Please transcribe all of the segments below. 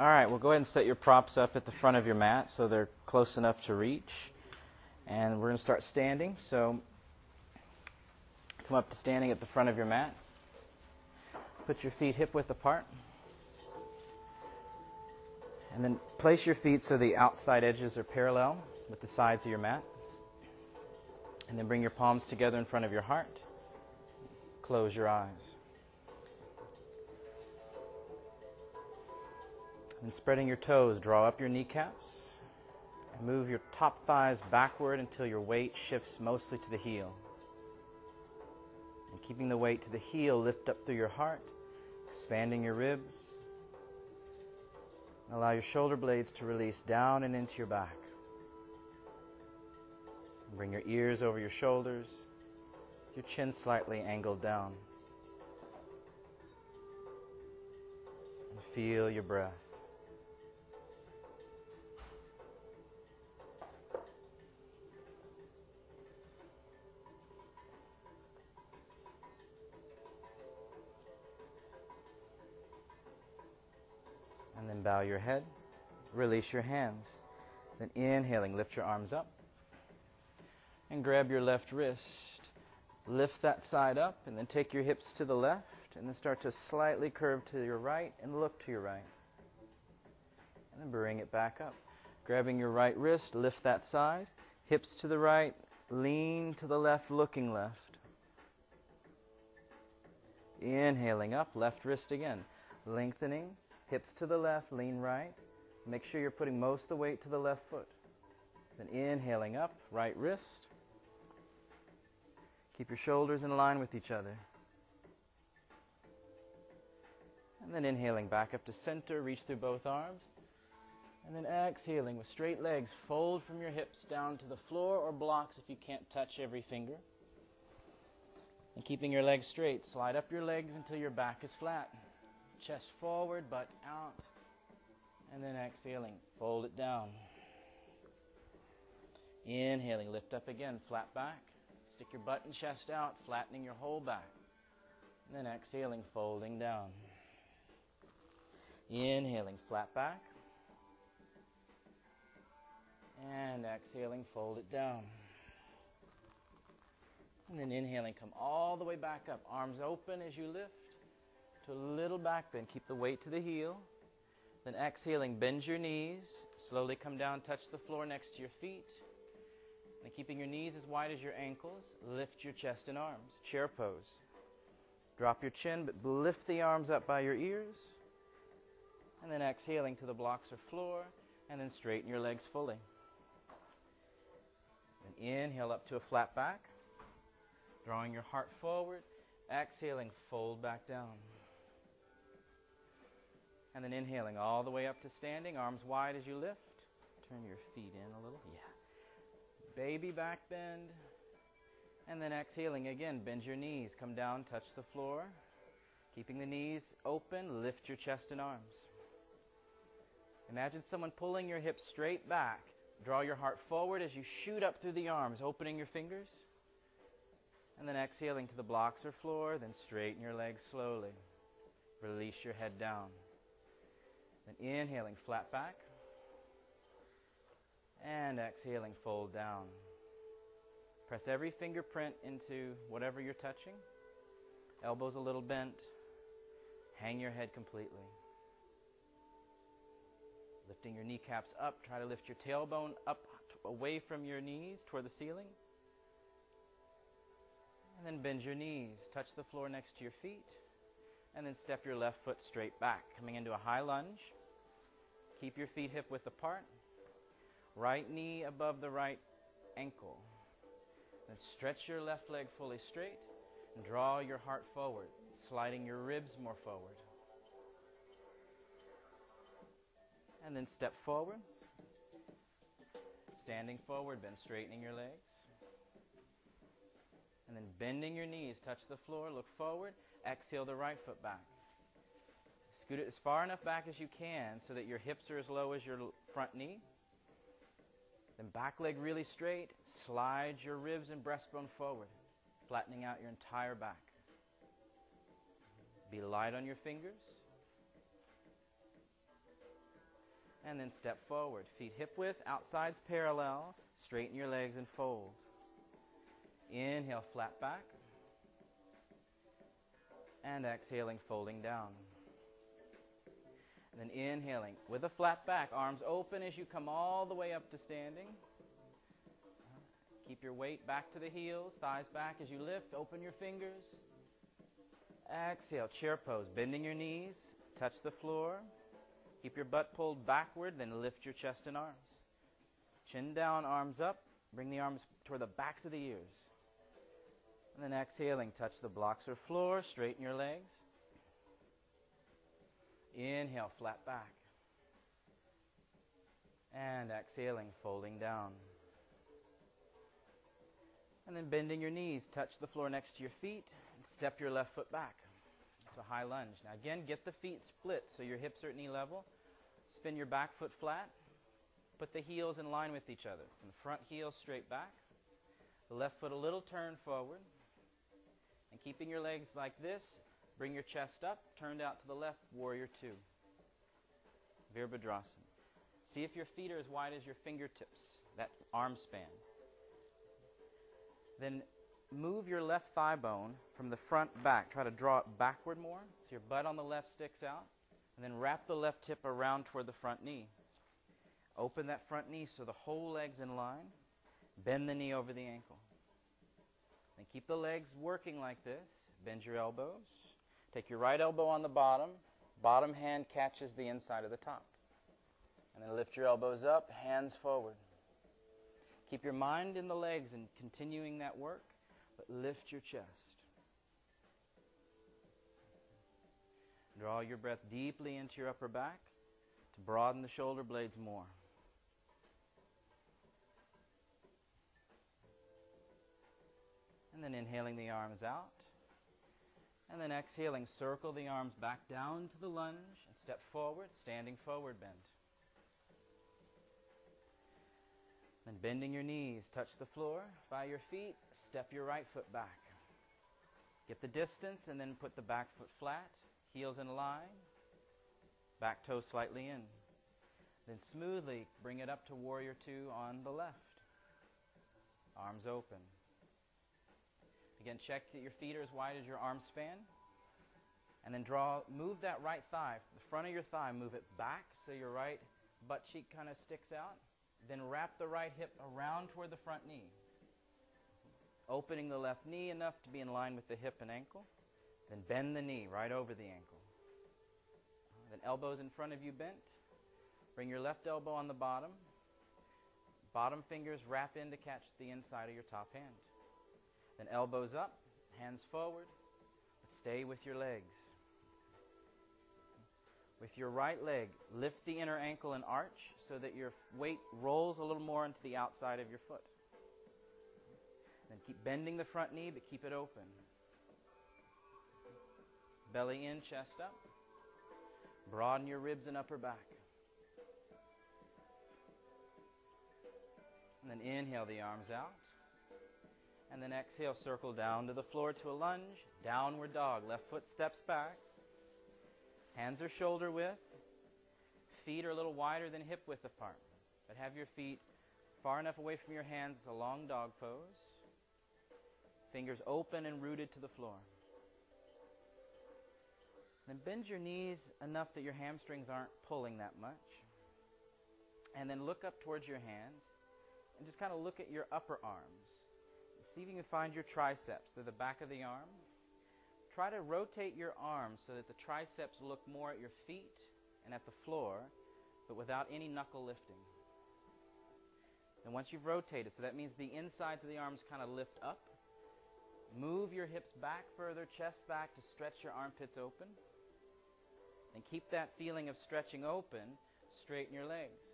All right, well, go ahead and set your props up at the front of your mat so they're close enough to reach. And we're going to start standing. So come up to standing at the front of your mat. Put your feet hip width apart. And then place your feet so the outside edges are parallel with the sides of your mat. And then bring your palms together in front of your heart. Close your eyes. And spreading your toes, draw up your kneecaps. Move your top thighs backward until your weight shifts mostly to the heel. And keeping the weight to the heel, lift up through your heart, expanding your ribs. Allow your shoulder blades to release down and into your back. Bring your ears over your shoulders, your chin slightly angled down. And feel your breath. And bow your head, release your hands. Then inhaling, lift your arms up. And grab your left wrist. Lift that side up, and then take your hips to the left, and then start to slightly curve to your right and look to your right. And then bring it back up. Grabbing your right wrist, lift that side, hips to the right, lean to the left, looking left. Inhaling up, left wrist again. Lengthening, hips to the left, lean right. Make sure you're putting most of the weight to the left foot. Then inhaling up, right wrist. Keep your shoulders in line with each other. And then inhaling back up to center, reach through both arms. And then exhaling with straight legs, fold from your hips down to the floor or blocks if you can't touch every finger. And keeping your legs straight, slide up your legs until your back is flat. Chest forward, butt out. And then exhaling, fold it down. Inhaling, lift up again, flat back. Stick your butt and chest out, flattening your whole back. And then exhaling, folding down. Inhaling, flat back. And exhaling, fold it down. And then inhaling, come all the way back up. Arms open as you lift to a little back bend. Keep the weight to the heel. Then exhaling, bend your knees. Slowly come down, touch the floor next to your feet. And keeping your knees as wide as your ankles, lift your chest and arms. Chair pose. Drop your chin, but lift the arms up by your ears. And then exhaling to the blocks or floor, and then straighten your legs fully. And inhale up to a flat back, drawing your heart forward. Exhaling, fold back down. And then inhaling all the way up to standing, arms wide as you lift. Turn your feet in a little. Yeah. Baby back bend. And then exhaling again, bend your knees. Come down, touch the floor. Keeping the knees open, lift your chest and arms. Imagine someone pulling your hips straight back. Draw your heart forward as you shoot up through the arms, opening your fingers. And then exhaling to the blocks or floor, then straighten your legs slowly. Release your head down. Then inhaling, flat back. And exhaling, fold down. Press every fingerprint into whatever you're touching. Elbows a little bent. Hang your head completely. Lifting your kneecaps up. Try to lift your tailbone up away from your knees toward the ceiling. And then bend your knees. Touch the floor next to your feet. And then step your left foot straight back, coming into a high lunge. Keep your feet hip width apart. Right knee above the right ankle. Then stretch your left leg fully straight and draw your heart forward, sliding your ribs more forward. And then step forward. Standing forward, then straightening your legs. And then bending your knees, touch the floor, look forward, exhale the right foot back. Scoot it as far enough back as you can so that your hips are as low as your front knee. Then back leg really straight. Slide your ribs and breastbone forward, flattening out your entire back. Be light on your fingers. And then step forward. Feet hip width, outsides parallel. Straighten your legs and fold. Inhale, flat back. And exhaling, folding down. And then inhaling with a flat back, arms open as you come all the way up to standing. Keep your weight back to the heels, thighs back as you lift. Open your fingers. Exhale, chair pose, bending your knees, touch the floor. Keep your butt pulled backward, then lift your chest and arms. Chin down, arms up. Bring the arms toward the backs of the ears. And then exhaling, touch the blocks or floor, straighten your legs. Inhale, flat back. And exhaling, folding down. And then bending your knees, touch the floor next to your feet, and step your left foot back to a high lunge. Now, again, get the feet split so your hips are at knee level. Spin your back foot flat. Put the heels in line with each other. From the front heel straight back. The left foot a little turn forward. And keeping your legs like this, bring your chest up, turned out to the left, warrior two. Virabhadrasana. See if your feet are as wide as your fingertips, that arm span. Then move your left thigh bone from the front back. Try to draw it backward more so your butt on the left sticks out. And then wrap the left hip around toward the front knee. Open that front knee so the whole leg's in line. Bend the knee over the ankle. And keep the legs working like this. Bend your elbows. Take your right elbow on the bottom. Bottom hand catches the inside of the top. And then lift your elbows up, hands forward. Keep your mind in the legs and continuing that work, but lift your chest. Draw your breath deeply into your upper back to broaden the shoulder blades more. And then inhaling the arms out. And then exhaling, circle the arms back down to the lunge and step forward, standing forward bend. Then bending your knees, touch the floor by your feet, step your right foot back. Get the distance and then put the back foot flat, heels in line, back toe slightly in. Then smoothly bring it up to warrior two on the left. Arms open. Again, check that your feet are as wide as your arm span. And then draw, move that right thigh, the front of your thigh, move it back so your right butt cheek kind of sticks out. Then wrap the right hip around toward the front knee. Opening the left knee enough to be in line with the hip and ankle. Then bend the knee right over the ankle. Then elbows in front of you bent. Bring your left elbow on the bottom. Bottom fingers wrap in to catch the inside of your top hand. Then elbows up, hands forward. But stay with your legs. With your right leg, lift the inner ankle and arch so that your weight rolls a little more into the outside of your foot. Then keep bending the front knee, but keep it open. Belly in, chest up. Broaden your ribs and upper back. And then inhale the arms out. And then exhale, circle down to the floor to a lunge. Downward dog. Left foot steps back. Hands are shoulder width. Feet are a little wider than hip width apart. But have your feet far enough away from your hands. It's a long dog pose. Fingers open and rooted to the floor. Then bend your knees enough that your hamstrings aren't pulling that much. And then look up towards your hands and just kind of look at your upper arms. See if you can find your triceps. They're the back of the arm. Try to rotate your arms so that the triceps look more at your feet and at the floor, but without any knuckle lifting. And once you've rotated, so that means the insides of the arms kind of lift up. Move your hips back further, chest back to stretch your armpits open. And keep that feeling of stretching open. Straighten your legs.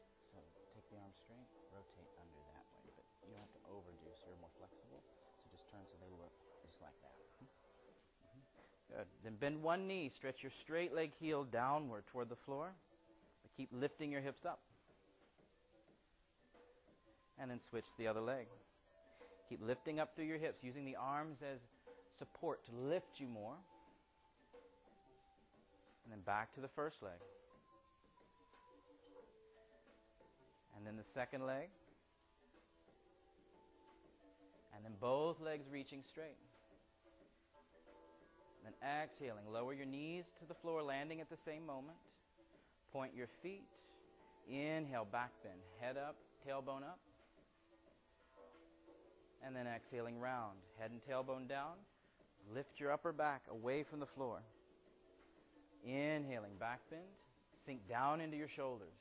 Then bend one knee, stretch your straight leg heel downward toward the floor. But keep lifting your hips up. And then switch to the other leg. Keep lifting up through your hips, using the arms as support to lift you more. And then back to the first leg. And then the second leg. And then both legs reaching straight. Then exhaling, lower your knees to the floor, landing at the same moment. Point your feet. Inhale, back bend. Head up, tailbone up. And then exhaling round. Head and tailbone down. Lift your upper back away from the floor. Inhaling, back bend. Sink down into your shoulders.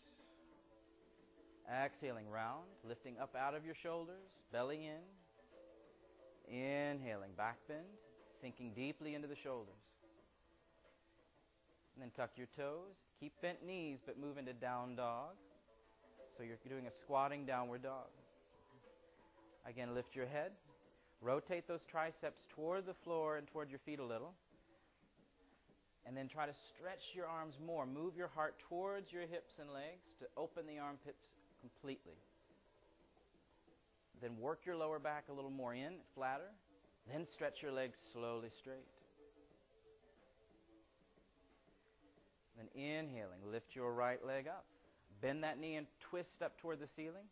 Exhaling round, lifting up out of your shoulders, belly in. Inhaling, back bend, sinking deeply into the shoulders. And then tuck your toes. Keep bent knees, but move into down dog. So you're doing a squatting downward dog. Again, lift your head. Rotate those triceps toward the floor and toward your feet a little. And then try to stretch your arms more. Move your heart towards your hips and legs to open the armpits completely. Then work your lower back a little more in, flatter. Then stretch your legs slowly straight. Then inhaling, lift your right leg up. Bend that knee and twist up toward the ceiling.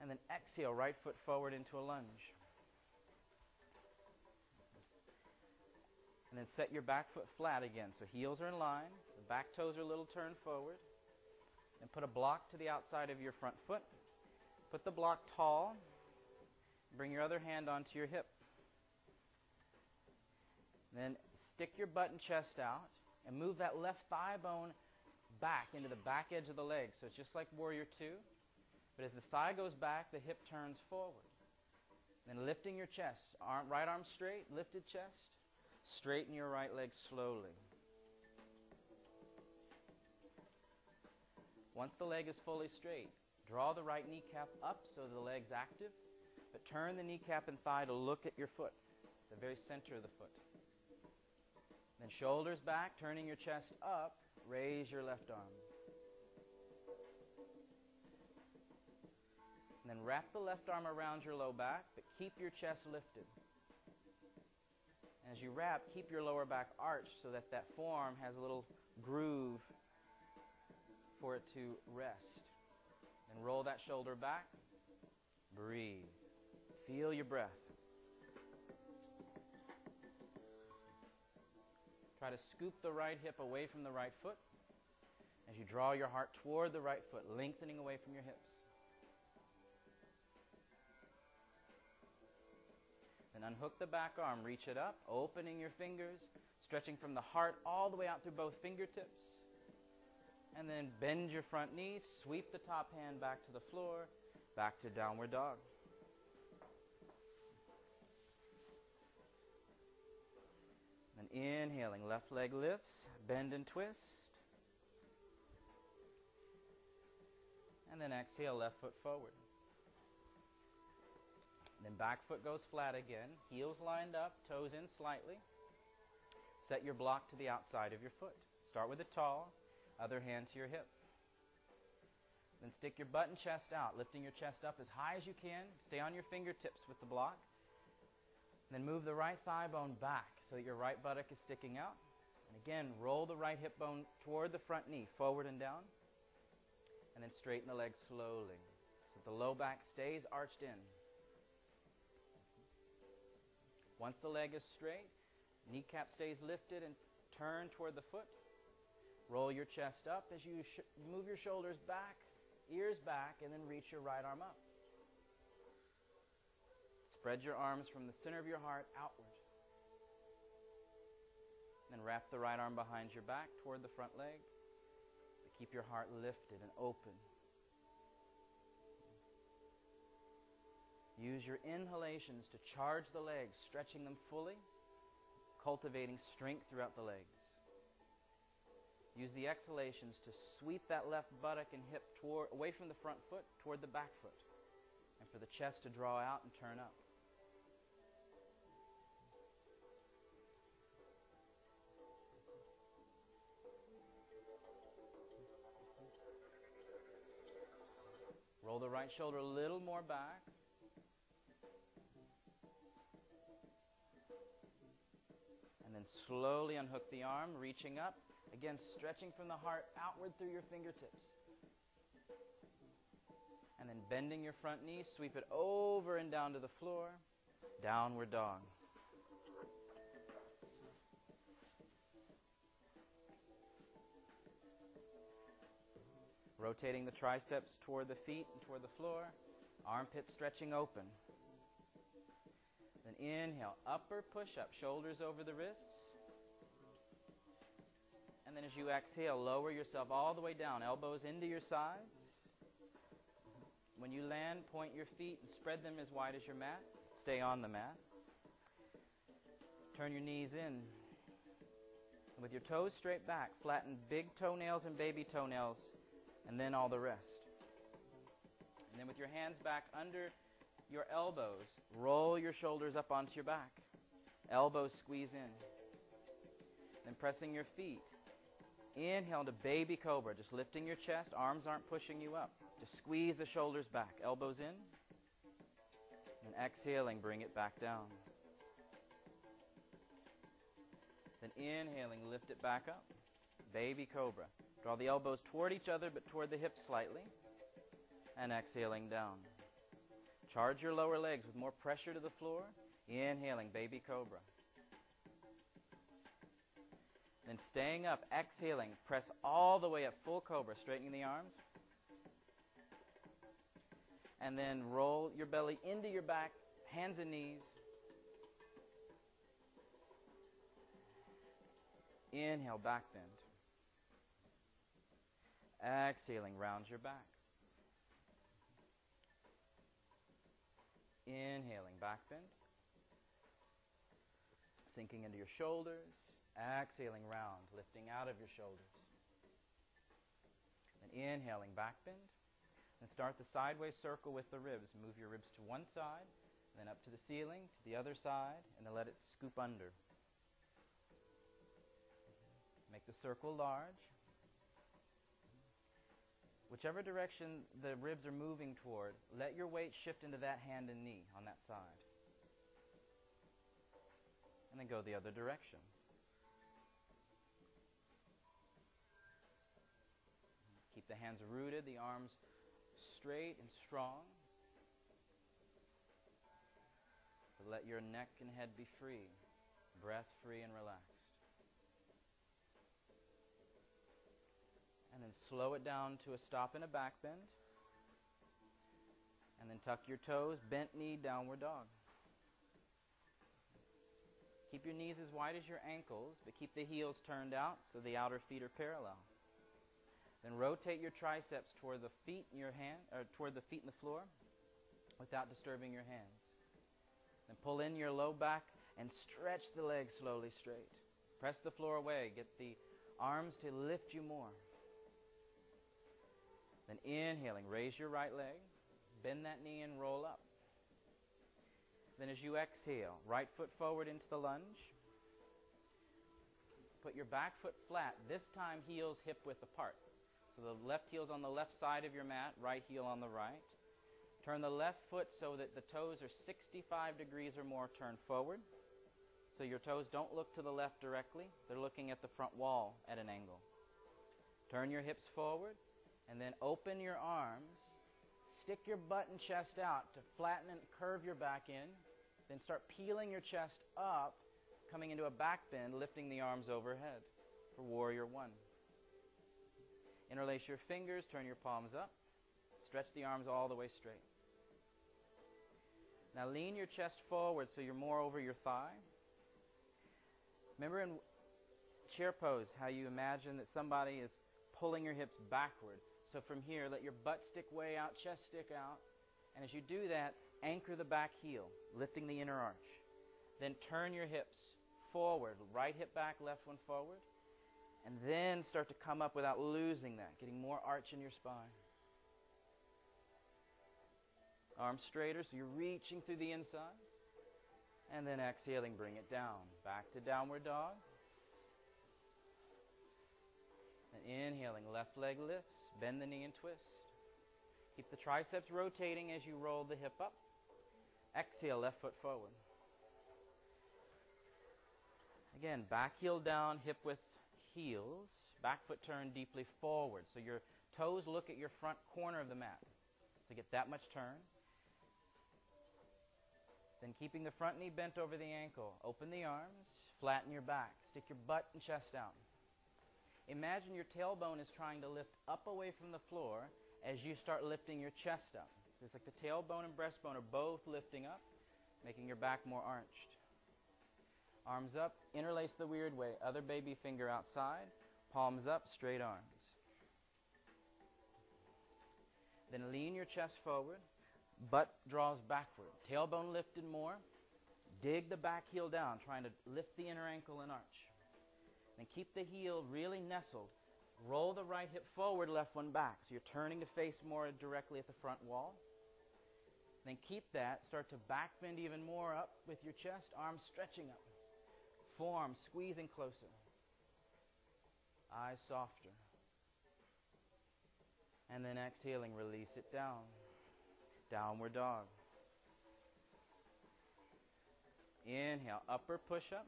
And then exhale, right foot forward into a lunge. And then set your back foot flat again. So heels are in line, the back toes are a little turned forward. And put a block to the outside of your front foot. Put the block tall. Bring your other hand onto your hip. Then stick your butt and chest out and move that left thigh bone back into the back edge of the leg. So it's just like Warrior Two. But as the thigh goes back, the hip turns forward. Then lifting your chest, arm, right arm straight, lifted chest. Straighten your right leg slowly. Once the leg is fully straight, draw the right kneecap up so the leg's active, but turn the kneecap and thigh to look at your foot, the very center of the foot. Then shoulders back, turning your chest up, raise your left arm. And then wrap the left arm around your low back, but keep your chest lifted. As you wrap, keep your lower back arched so that that forearm has a little groove for it to rest. And roll that shoulder back. Breathe. Feel your breath. Try to scoop the right hip away from the right foot as you draw your heart toward the right foot, lengthening away from your hips. Then unhook the back arm, reach it up, opening your fingers, stretching from the heart all the way out through both fingertips. And then bend your front knee, sweep the top hand back to the floor, back to downward dog. Then inhaling, left leg lifts, bend and twist. And then exhale, left foot forward. Then back foot goes flat again, heels lined up, toes in slightly. Set your block to the outside of your foot. Start with a tall, other hand to your hip. Then stick your butt and chest out, lifting your chest up as high as you can. Stay on your fingertips with the block. Then move the right thigh bone back so that your right buttock is sticking out. And again, roll the right hip bone toward the front knee, forward and down. And then straighten the leg slowly so that the low back stays arched in. Once the leg is straight, kneecap stays lifted and turn toward the foot. Roll your chest up as you sh- move your shoulders back, ears back, and then reach your right arm up. Spread your arms from the center of your heart outward. Then wrap the right arm behind your back toward the front leg. But keep your heart lifted and open. Use your inhalations to charge the legs, stretching them fully, cultivating strength throughout the legs. Use the exhalations to sweep that left buttock and hip toward, away from the front foot toward the back foot, and for the chest to draw out and turn up. Roll the right shoulder a little more back. And then slowly unhook the arm, reaching up. Again, stretching from the heart outward through your fingertips. And then bending your front knee, sweep it over and down to the floor. Downward dog. Rotating the triceps toward the feet and toward the floor. Armpits stretching open. Then inhale, upper push up, shoulders over the wrists. And then as you exhale, lower yourself all the way down, elbows into your sides. When you land, point your feet and spread them as wide as your mat. Stay on the mat. Turn your knees in. With your toes straight back, flatten big toenails and baby toenails, and then all the rest. And then with your hands back under your elbows, roll your shoulders up onto your back. Elbows squeeze in. Then pressing your feet. Inhale to baby cobra, just lifting your chest, arms aren't pushing you up. Just squeeze the shoulders back, elbows in. And exhaling, bring it back down. Then inhaling, lift it back up. Baby cobra. Draw the elbows toward each other but toward the hips slightly. And exhaling down. Charge your lower legs with more pressure to the floor. Inhaling, baby cobra. Then staying up, exhaling, press all the way up, full cobra, straightening the arms. And then roll your belly into your back, hands and knees. Inhale, back bend. Exhaling, round your back. Inhaling, back bend. Sinking into your shoulders. Exhaling, round, lifting out of your shoulders. And inhaling, back bend. And start the sideways circle with the ribs. Move your ribs to one side, then up to the ceiling, to the other side, and then let it scoop under. Make the circle large. Whichever direction the ribs are moving toward, let your weight shift into that hand and knee on that side. And then go the other direction. Keep the hands rooted, the arms straight and strong. But let your neck and head be free, breath free and relaxed. And then slow it down to a stop in a back bend. And then tuck your toes, bent knee, downward dog. Keep your knees as wide as your ankles, but keep the heels turned out so the outer feet are parallel. Then rotate your triceps toward the feet in your hand, or toward the feet in the floor, without disturbing your hands. Then pull in your low back and stretch the legs slowly straight. Press the floor away. Get the arms to lift you more. Then inhaling, raise your right leg, bend that knee and roll up. Then as you exhale, right foot forward into the lunge. Put your back foot flat, this time heels hip width apart. So the left heel's on the left side of your mat, right heel on the right. Turn the left foot so that the toes are 65 degrees or more turned forward. So your toes don't look to the left directly, they're looking at the front wall at an angle. Turn your hips forward and then open your arms. Stick your butt and chest out to flatten and curve your back in. Then start peeling your chest up, coming into a back bend, lifting the arms overhead for Warrior One. Interlace your fingers, turn your palms up, stretch the arms all the way straight. Now lean your chest forward so you're more over your thigh. Remember in chair pose how you imagine that somebody is pulling your hips backward. So from here, let your butt stick way out, chest stick out. And as you do that, anchor the back heel, lifting the inner arch. Then turn your hips forward, right hip back, left one forward. And then start to come up without losing that, getting more arch in your spine. Arms straighter, so you're reaching through the insides. And then exhaling, bring it down. Back to downward dog. And inhaling, left leg lifts. Bend the knee and twist. Keep the triceps rotating as you roll the hip up. Exhale, left foot forward. Again, back heel down, hip width heels. Back foot turn deeply forward. So your toes look at your front corner of the mat. So get that much turn. Then keeping the front knee bent over the ankle, open the arms, flatten your back, stick your butt and chest out. Imagine your tailbone is trying to lift up away from the floor as you start lifting your chest up. So it's like the tailbone and breastbone are both lifting up, making your back more arched. Arms up, interlace the weird way. Other baby finger outside, palms up, straight arms. Then lean your chest forward, butt draws backward, tailbone lifted more. Dig the back heel down, trying to lift the inner ankle and arch. Then keep the heel really nestled. Roll the right hip forward, left one back. So you're turning to face more directly at the front wall. Then keep that. Start to back bend even more up with your chest, arms stretching up. Forearms squeezing closer. Eyes softer. And then exhaling, release it down. Downward dog. Inhale, upper push up.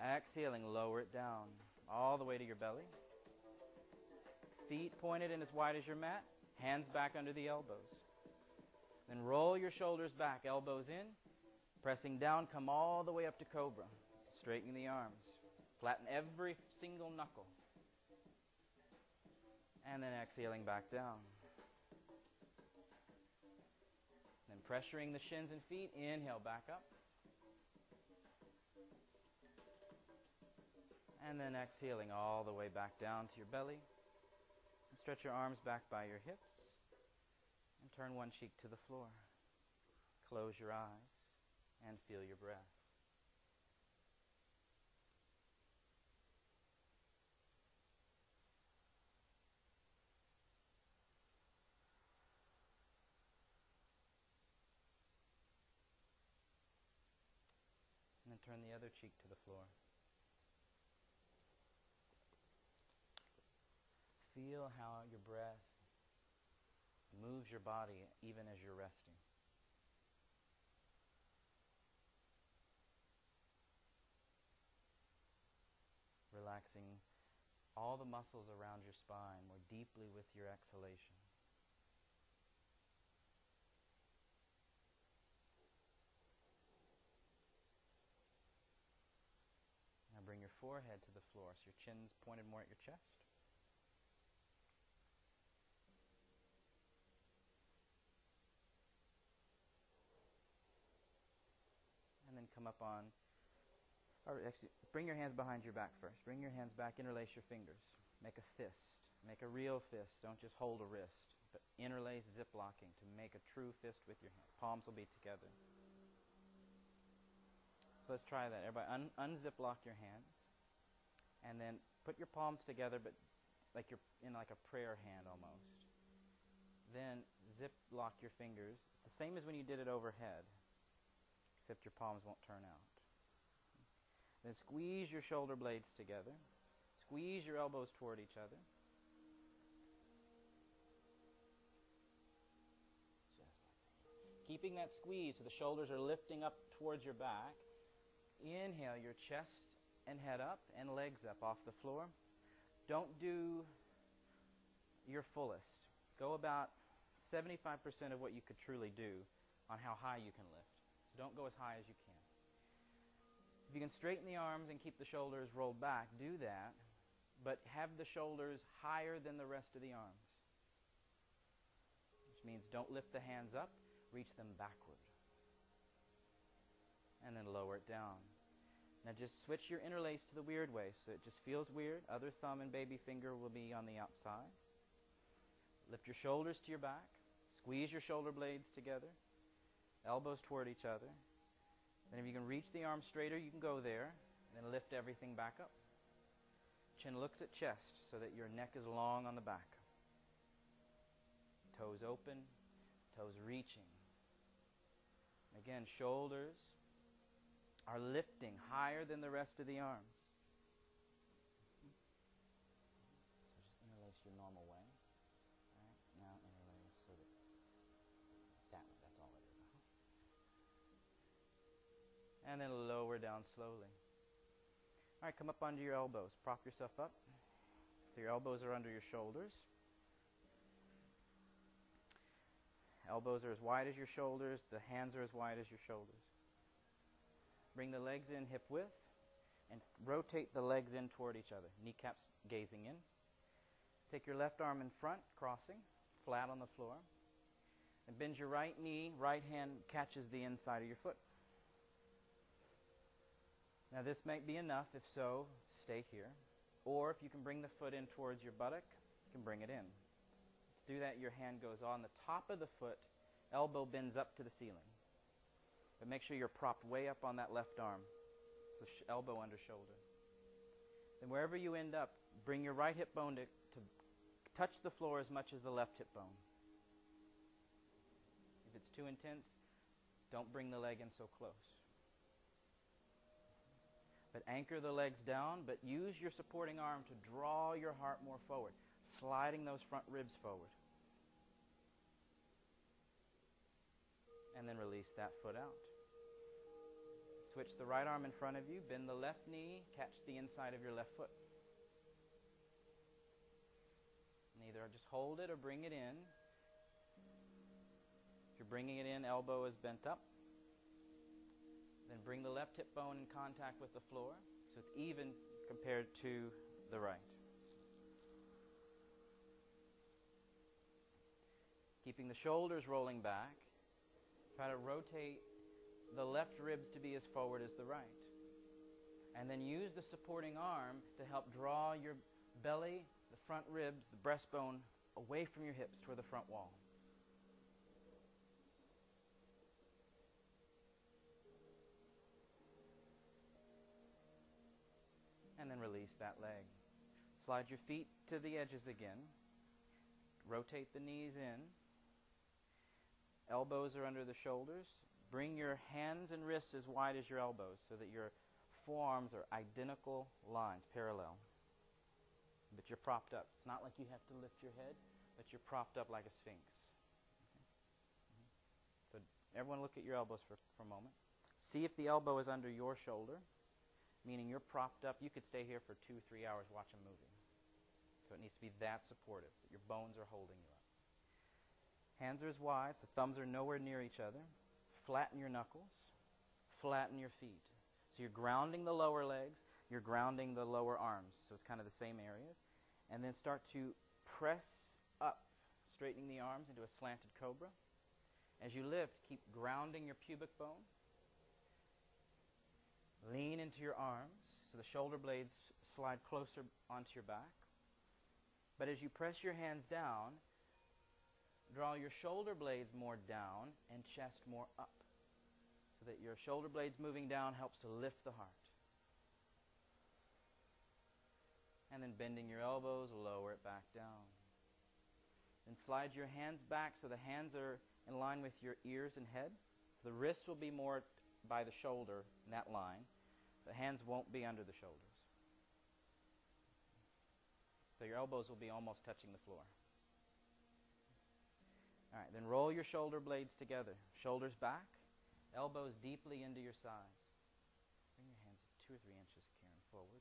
Exhaling, lower it down all the way to your belly. Feet pointed and as wide as your mat. Hands back under the elbows. Then roll your shoulders back, elbows in. Pressing down, come all the way up to cobra. Straighten the arms. Flatten every single knuckle. And then exhaling back down. Then pressuring the shins and feet. Inhale back up. And then exhaling all the way back down to your belly. Stretch your arms back by your hips. And turn one cheek to the floor. Close your eyes and feel your breath. And then turn the other cheek to the floor. Feel how your breath moves your body even as you're resting. Relaxing all the muscles around your spine more deeply with your exhalation. Now bring your forehead to the floor so your chin's pointed more at your chest. And then come up on, or actually, bring your hands behind your back first. Bring your hands back, interlace your fingers. Make a fist. Make a real fist. Don't just hold a wrist, but interlace zip locking to make a true fist with your hand. Palms will be together. So let's try that. Everybody, un- unzip lock your hands, and then put your palms together, but like you're in like a prayer hand almost. Then zip lock your fingers. It's the same as when you did it overhead, except your palms won't turn out. Then squeeze your shoulder blades together. Squeeze your elbows toward each other. Just like that. Keeping that squeeze so the shoulders are lifting up towards your back. Inhale your chest and head up and legs up off the floor. Don't do your fullest. Go about 75% of what you could truly do on how high you can lift. So don't go as high as you can. If you can straighten the arms and keep the shoulders rolled back, do that, but have the shoulders higher than the rest of the arms. Which means don't lift the hands up, reach them backward. And then lower it down. Now just switch your interlace to the weird way so it just feels weird. Other thumb and baby finger will be on the outsides. Lift your shoulders to your back. Squeeze your shoulder blades together. Elbows toward each other. Then if you can reach the arm straighter, you can go there. And then lift everything back up. Chin looks at chest so that your neck is long on the back. Toes open, toes reaching. Again, shoulders are lifting higher than the rest of the arms. And then lower down slowly. All right, come up onto your elbows. Prop yourself up. So your elbows are under your shoulders. Elbows are as wide as your shoulders, the hands are as wide as your shoulders. Bring the legs in hip width and rotate the legs in toward each other, kneecaps gazing in. Take your left arm in front, crossing, flat on the floor. And bend your right knee, right hand catches the inside of your foot. Now, this might be enough. If so, stay here. Or if you can bring the foot in towards your buttock, you can bring it in. To do that, your hand goes on the top of the foot, elbow bends up to the ceiling. But make sure you're propped way up on that left arm. So sh- elbow under shoulder. Then wherever you end up, bring your right hip bone to, to touch the floor as much as the left hip bone. If it's too intense, don't bring the leg in so close. But anchor the legs down, but use your supporting arm to draw your heart more forward, sliding those front ribs forward. And then release that foot out. Switch the right arm in front of you, bend the left knee, catch the inside of your left foot. And either just hold it or bring it in. If you're bringing it in, elbow is bent up. Then bring the left hip bone in contact with the floor so it's even compared to the right. Keeping the shoulders rolling back, try to rotate the left ribs to be as forward as the right. And then use the supporting arm to help draw your belly, the front ribs, the breastbone away from your hips toward the front wall. And then release that leg. Slide your feet to the edges again. Rotate the knees in. Elbows are under the shoulders. Bring your hands and wrists as wide as your elbows so that your forearms are identical lines, parallel. But you're propped up. It's not like you have to lift your head, but you're propped up like a sphinx. So everyone look at your elbows for, for a moment. See if the elbow is under your shoulder, meaning you're propped up. You could stay here for two, three hours watching a movie. So it needs to be that supportive, that your bones are holding you up. Hands are as wide, so thumbs are nowhere near each other. Flatten your knuckles. Flatten your feet. So you're grounding the lower legs, you're grounding the lower arms. So it's kind of the same areas. And then start to press up, straightening the arms into a slanted cobra. As you lift, keep grounding your pubic bone. Lean into your arms so the shoulder blades slide closer onto your back. But as you press your hands down, draw your shoulder blades more down and chest more up so that your shoulder blades moving down helps to lift the heart. And then bending your elbows, lower it back down. Then slide your hands back so the hands are in line with your ears and head. So the wrists will be more by the shoulder in that line. The hands won't be under the shoulders. So your elbows will be almost touching the floor. All right, then roll your shoulder blades together. Shoulders back, elbows deeply into your sides. Bring your hands two or three inches, Karen, forward.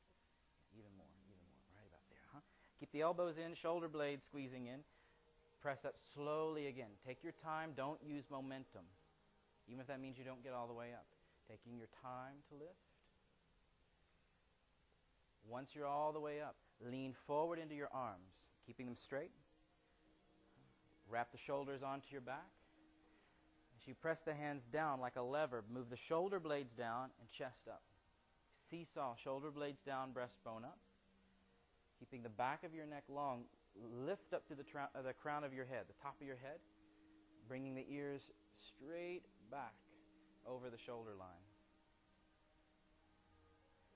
Even more, even more. Right about there, huh? Keep the elbows in, shoulder blades squeezing in. Press up slowly again. Take your time. Don't use momentum, even if that means you don't get all the way up. Taking your time to lift. Once you're all the way up, lean forward into your arms, keeping them straight. Wrap the shoulders onto your back. As you press the hands down like a lever, move the shoulder blades down and chest up. Seesaw, shoulder blades down, breastbone up. Keeping the back of your neck long, lift up to the, tra- uh, the crown of your head, the top of your head, bringing the ears straight back over the shoulder line.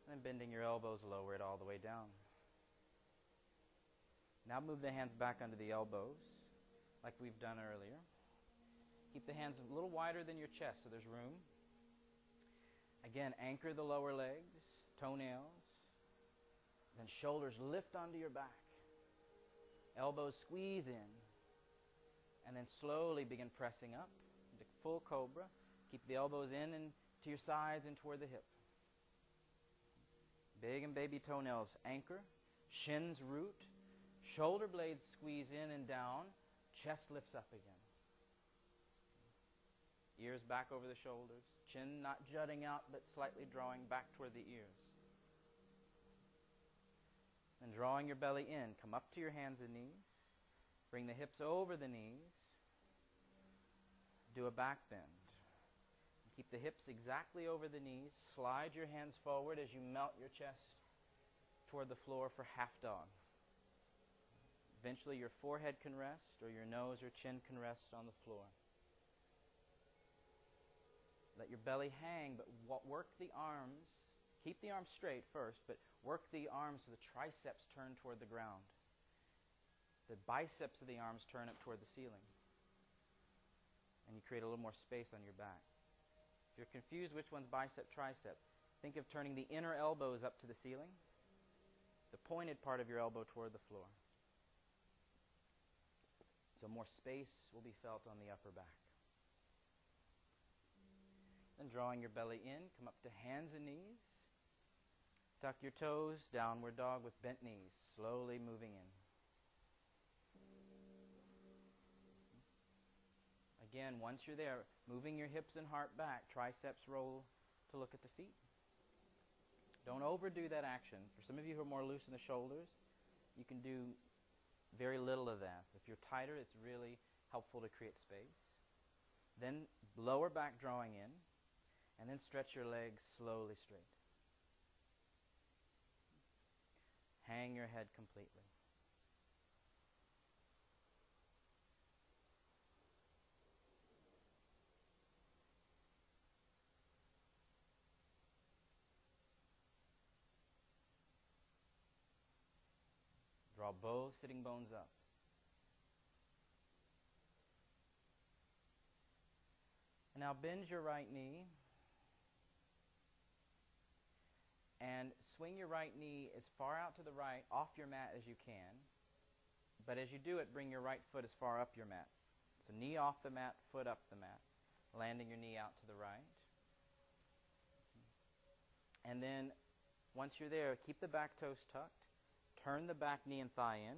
And then bending your elbows, lower it all the way down. Now move the hands back under the elbows like we've done earlier. Keep the hands a little wider than your chest so there's room. Again, anchor the lower legs, toenails. Then shoulders lift onto your back. Elbows squeeze in. And then slowly begin pressing up into full cobra. Keep the elbows in and to your sides and toward the hip. Big and baby toenails anchor. Shins root. Shoulder blades squeeze in and down. Chest lifts up again. Ears back over the shoulders. Chin not jutting out, but slightly drawing back toward the ears. And drawing your belly in, come up to your hands and knees. Bring the hips over the knees. Do a back bend. Keep the hips exactly over the knees. Slide your hands forward as you melt your chest toward the floor for half dog. Eventually, your forehead can rest, or your nose or chin can rest on the floor. Let your belly hang, but work the arms. Keep the arms straight first, but work the arms so the triceps turn toward the ground. The biceps of the arms turn up toward the ceiling. And you create a little more space on your back. If you're confused which one's bicep, tricep, think of turning the inner elbows up to the ceiling, the pointed part of your elbow toward the floor. So more space will be felt on the upper back. Then drawing your belly in, come up to hands and knees. Tuck your toes, downward dog with bent knees, slowly moving in. Again, once you're there, moving your hips and heart back, triceps roll to look at the feet. Don't overdo that action. For some of you who are more loose in the shoulders, you can do very little of that. If you're tighter, it's really helpful to create space. Then lower back drawing in, and then stretch your legs slowly straight. Hang your head completely. Draw sitting bones up. And now bend your right knee and swing your right knee as far out to the right off your mat as you can. But as you do it, bring your right foot as far up your mat. So knee off the mat, foot up the mat, landing your knee out to the right. And then once you're there, keep the back toes tucked. Turn the back knee and thigh in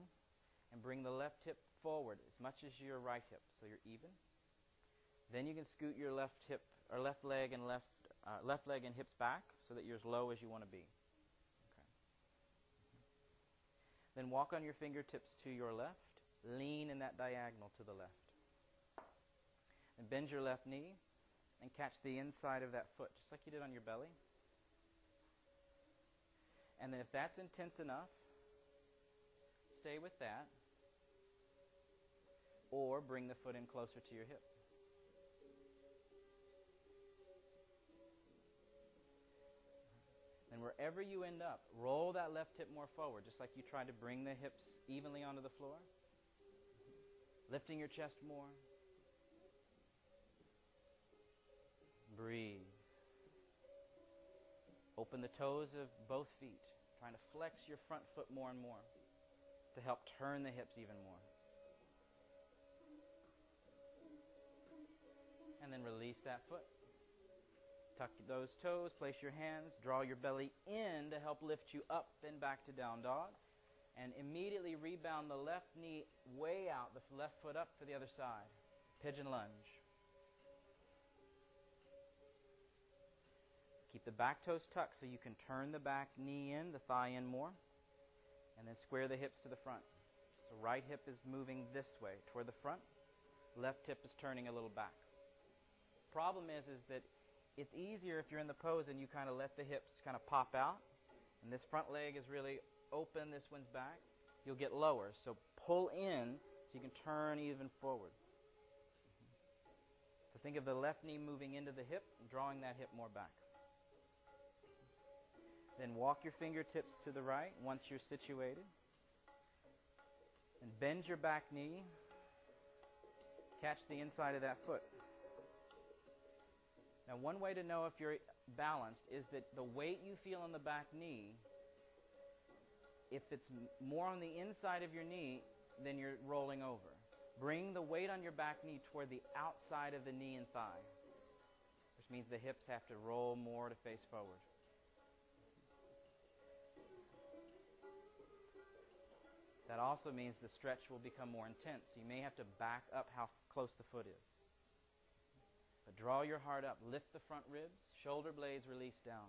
and bring the left hip forward as much as your right hip so you're even. Then you can scoot your left hip or left leg and left uh, left leg and hips back so that you're as low as you want to be. Okay. Then walk on your fingertips to your left. Lean in that diagonal to the left. And bend your left knee and catch the inside of that foot, just like you did on your belly. And then if that's intense enough, stay with that. Or bring the foot in closer to your hip. And wherever you end up, roll that left hip more forward, just like you tried to bring the hips evenly onto the floor. Lifting your chest more. Breathe. Open the toes of both feet, trying to flex your front foot more and more to help turn the hips even more. And then release that foot. Tuck those toes, place your hands, draw your belly in to help lift you up, and back to down dog. And immediately rebound the left knee way out, the left foot up for the other side. Pigeon lunge. Keep the back toes tucked so you can turn the back knee in, the thigh in more. And then square the hips to the front. So right hip is moving this way toward the front. Left hip is turning a little back. Problem is, is that it's easier if you're in the pose and you kind of let the hips kind of pop out. And this front leg is really open, this one's back. You'll get lower. So pull in so you can turn even forward. So think of the left knee moving into the hip, drawing that hip more back. Then walk your fingertips to the right once you're situated. And bend your back knee. Catch the inside of that foot. Now, one way to know if you're balanced is that the weight you feel on the back knee, if it's more on the inside of your knee, then you're rolling over. Bring the weight on your back knee toward the outside of the knee and thigh, which means the hips have to roll more to face forward. That also means the stretch will become more intense. You may have to back up how close the foot is. But draw your heart up. Lift the front ribs. Shoulder blades release down.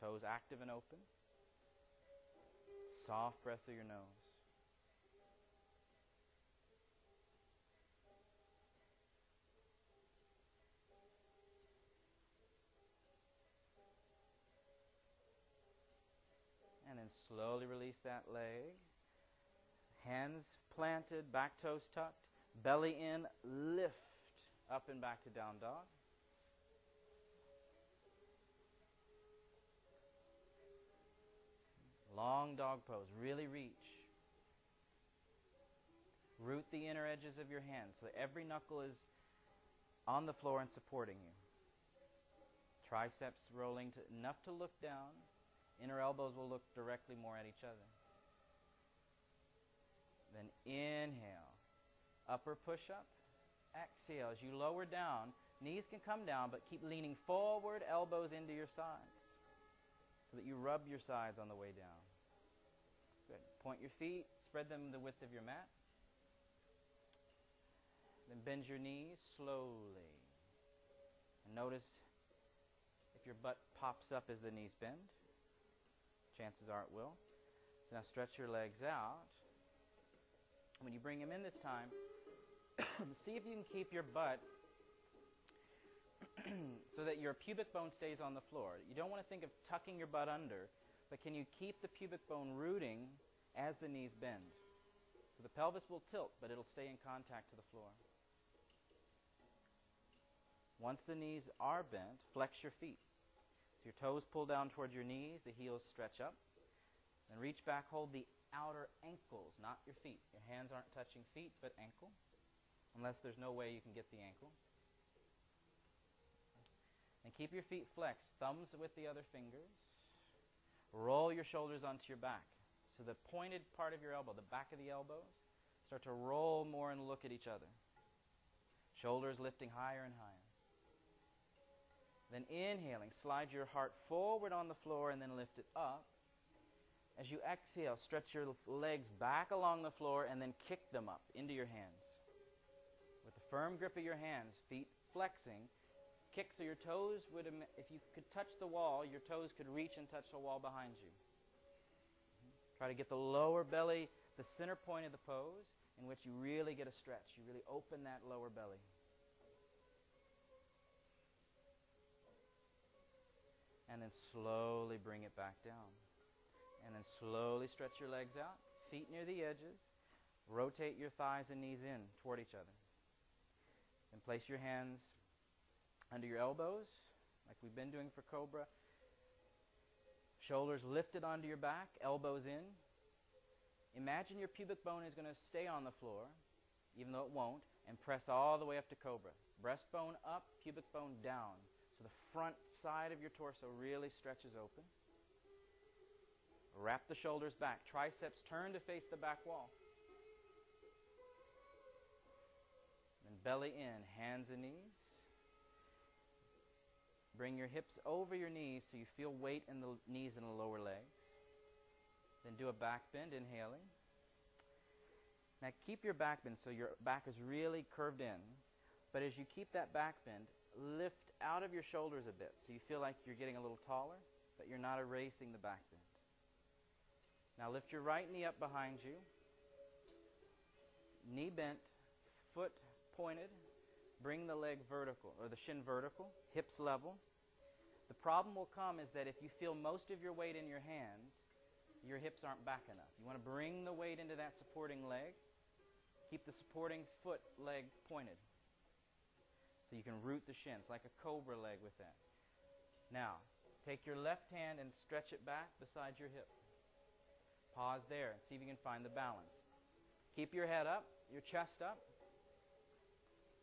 Toes active and open. Soft breath through your nose. And slowly release that leg. Hands planted, back toes tucked, belly in, lift up and back to down dog. Long dog pose. Really reach. Root the inner edges of your hands so that every knuckle is on the floor and supporting you. Triceps rolling to, enough to look down. Inner elbows will look directly more at each other. Then inhale. Upper push up. Exhale. As you lower down, knees can come down, but keep leaning forward, elbows into your sides so that you rub your sides on the way down. Good. Point your feet, spread them the width of your mat. Then bend your knees slowly. And notice if your butt pops up as the knees bend. Chances are it will. So now stretch your legs out. When you bring them in this time, see if you can keep your butt so that your pubic bone stays on the floor. You don't want to think of tucking your butt under, but can you keep the pubic bone rooting as the knees bend? So the pelvis will tilt, but it'll stay in contact to the floor. Once the knees are bent, flex your feet. So your toes pull down towards your knees, the heels stretch up. Then reach back, hold the outer ankles, not your feet. Your hands aren't touching feet, but ankle, unless there's no way you can get the ankle. And keep your feet flexed, thumbs with the other fingers. Roll your shoulders onto your back. So the pointed part of your elbow, the back of the elbows, start to roll more and look at each other. Shoulders lifting higher and higher. Then inhaling, slide your heart forward on the floor and then lift it up. As you exhale, stretch your legs back along the floor and then kick them up into your hands. With a firm grip of your hands, feet flexing, kick so your toes would, if you could touch the wall, your toes could reach and touch the wall behind you. Mm-hmm. Try to get the lower belly, the center point of the pose, in which you really get a stretch. You really open that lower belly. And then slowly bring it back down. And then slowly stretch your legs out, feet near the edges. Rotate your thighs and knees in toward each other. And place your hands under your elbows, like we've been doing for Cobra. Shoulders lifted onto your back, elbows in. Imagine your pubic bone is going to stay on the floor, even though it won't, and press all the way up to Cobra. Breastbone up, pubic bone down. So the front side of your torso really stretches open. Wrap the shoulders back. Triceps turn to face the back wall. Then belly in, hands and knees. Bring your hips over your knees so you feel weight in the knees and the lower legs. Then do a back bend, inhaling. Now keep your back bend so your back is really curved in. But as you keep that back bend, lift out of your shoulders a bit so you feel like you're getting a little taller, but you're not erasing the back bend. Now lift your right knee up behind you, knee bent, foot pointed. Bring the leg vertical, or the shin vertical, hips level. The problem will come is that if you feel most of your weight in your hands, your hips aren't back enough. You want to bring the weight into that supporting leg. Keep the supporting foot leg pointed. So you can root the shins like a cobra leg with that. Now, take your left hand and stretch it back beside your hip. Pause there and see if you can find the balance. Keep your head up, your chest up.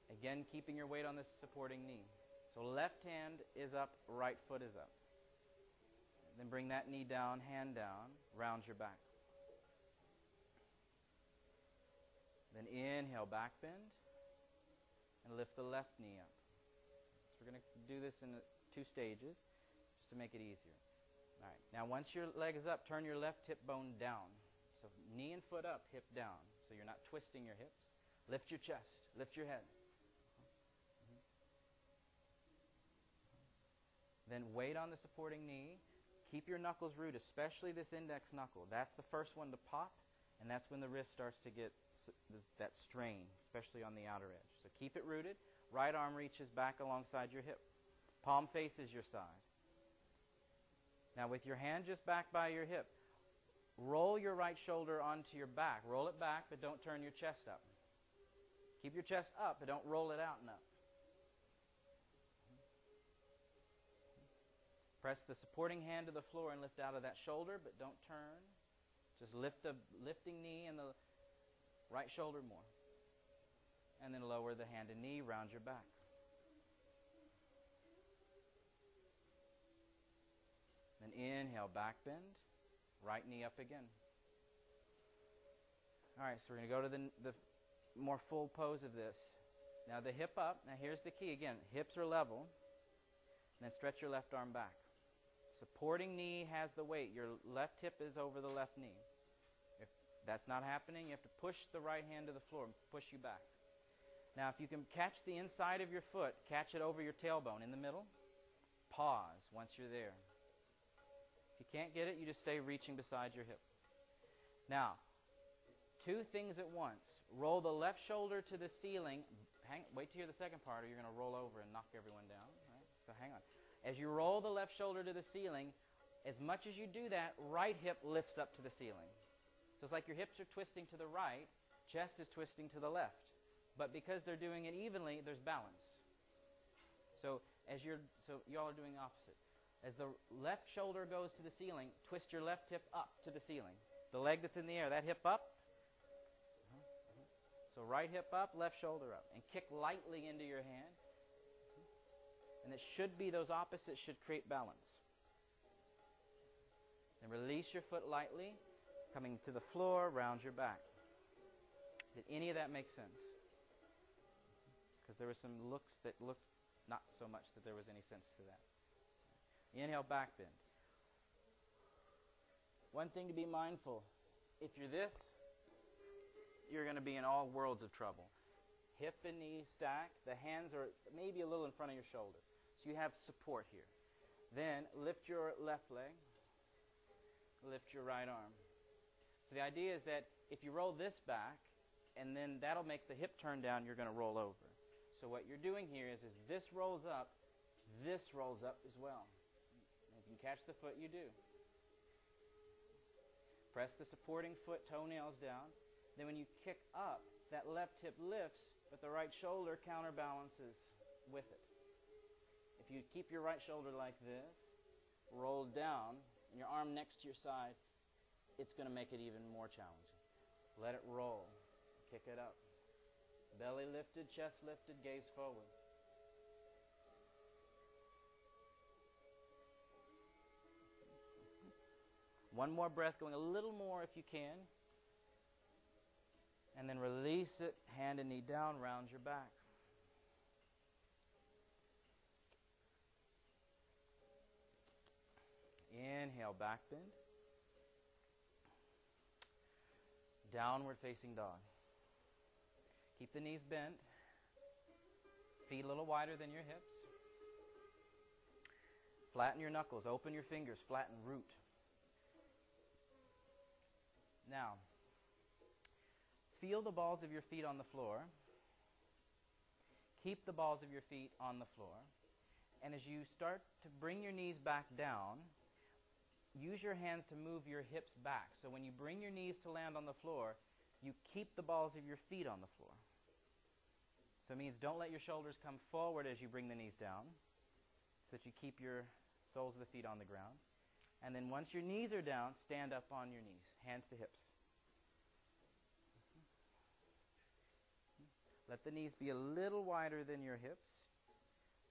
Again, keeping your weight on this supporting knee. So left hand is up, right foot is up. Then bring that knee down, hand down, round your back. Then inhale, back bend and lift the left knee up. So we're going to do this in two stages just to make it easier. All right. Now, once your leg is up, turn your left hip bone down. So knee and foot up, hip down. So you're not twisting your hips. Lift your chest. Lift your head. Mm-hmm. Then weight on the supporting knee. Keep your knuckles root, especially this index knuckle. That's the first one to pop and that's when the wrist starts to get that strain, especially on the outer edge. So keep it rooted. Right arm reaches back alongside your hip. Palm faces your side. Now, with your hand just back by your hip, roll your right shoulder onto your back. Roll it back, but don't turn your chest up. Keep your chest up, but don't roll it out and up. Press the supporting hand to the floor and lift out of that shoulder, but don't turn. Just lift the lifting knee and the right shoulder more. And then lower the hand and knee, round your back. Then inhale, back bend, right knee up again. All right, so we're going to go to the, the more full pose of this. Now the hip up. Now here's the key again. Hips are level. And then stretch your left arm back. Supporting knee has the weight. Your left hip is over the left knee. If that's not happening, you have to push the right hand to the floor and push you back. Now, if you can catch the inside of your foot, catch it over your tailbone in the middle. Pause once you're there. If you can't get it, you just stay reaching beside your hip. Now, two things at once. Roll the left shoulder to the ceiling. Hang, wait to hear the second part, or you're going to roll over and knock everyone down. Right? So hang on. As you roll the left shoulder to the ceiling, as much as you do that, right hip lifts up to the ceiling. So it's like your hips are twisting to the right, chest is twisting to the left. But because they're doing it evenly, there's balance. So as you're so y'all are doing opposite. As the left shoulder goes to the ceiling, twist your left hip up to the ceiling. The leg that's in the air, that hip up. Uh-huh, uh-huh. So right hip up, left shoulder up, and kick lightly into your hand. And it should be those opposites should create balance. And release your foot lightly, coming to the floor, round your back. Did any of that make sense? Because there were some looks that looked not so much that there was any sense to that. Inhale, back bend. One thing to be mindful if you're this, you're going to be in all worlds of trouble. Hip and knee stacked, the hands are maybe a little in front of your shoulder. You have support here. Then lift your left leg, lift your right arm. So the idea is that if you roll this back, and then that'll make the hip turn down, you're going to roll over. So what you're doing here is, is this rolls up, this rolls up as well. If you catch the foot, you do. Press the supporting foot toenails down. Then when you kick up, that left hip lifts, but the right shoulder counterbalances with it. If you keep your right shoulder like this, rolled down, and your arm next to your side, it's going to make it even more challenging. Let it roll. Kick it up. Belly lifted, chest lifted, gaze forward. One more breath, going a little more if you can. And then release it, hand and knee down, round your back. Inhale, back bend. Downward facing dog. Keep the knees bent. Feet a little wider than your hips. Flatten your knuckles. Open your fingers. Flatten root. Now, feel the balls of your feet on the floor. Keep the balls of your feet on the floor. And as you start to bring your knees back down, use your hands to move your hips back. So when you bring your knees to land on the floor, you keep the balls of your feet on the floor. So it means don't let your shoulders come forward as you bring the knees down, so that you keep your soles of the feet on the ground. And then once your knees are down, stand up on your knees, hands to hips. Let the knees be a little wider than your hips,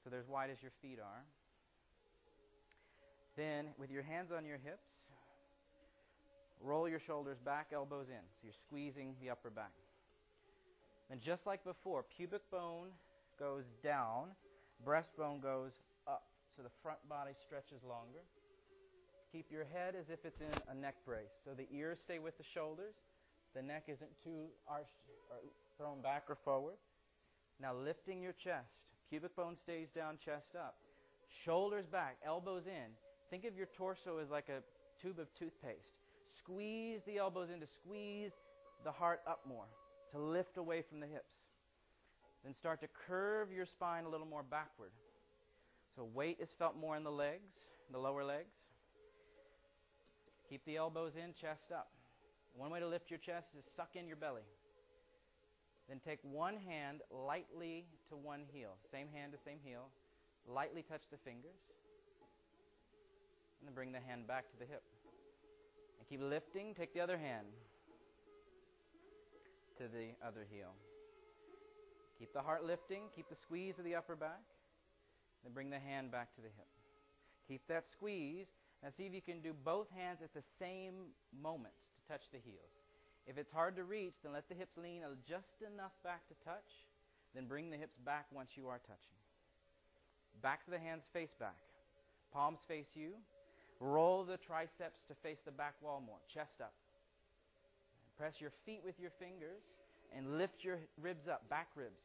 so they're as wide as your feet are. Then, with your hands on your hips, roll your shoulders back, elbows in. So you're squeezing the upper back. And just like before, pubic bone goes down, breastbone goes up. So the front body stretches longer. Keep your head as if it's in a neck brace. So the ears stay with the shoulders. The neck isn't too arched or thrown back or forward. Now lifting your chest. Pubic bone stays down, chest up. Shoulders back, elbows in. Think of your torso as like a tube of toothpaste. Squeeze the elbows in to squeeze the heart up more, to lift away from the hips. Then start to curve your spine a little more backward. So weight is felt more in the legs, the lower legs. Keep the elbows in, chest up. One way to lift your chest is suck in your belly. Then take one hand lightly to one heel, same hand to same heel. Lightly touch the fingers. And then bring the hand back to the hip. And keep lifting. Take the other hand to the other heel. Keep the heart lifting. Keep the squeeze of the upper back. Then bring the hand back to the hip. Keep that squeeze. Now see if you can do both hands at the same moment to touch the heels. If it's hard to reach, then let the hips lean just enough back to touch. Then bring the hips back once you are touching. Backs of the hands face back. Palms face you. Roll the triceps to face the back wall more. Chest up. Press your feet with your fingers and lift your ribs up, back ribs.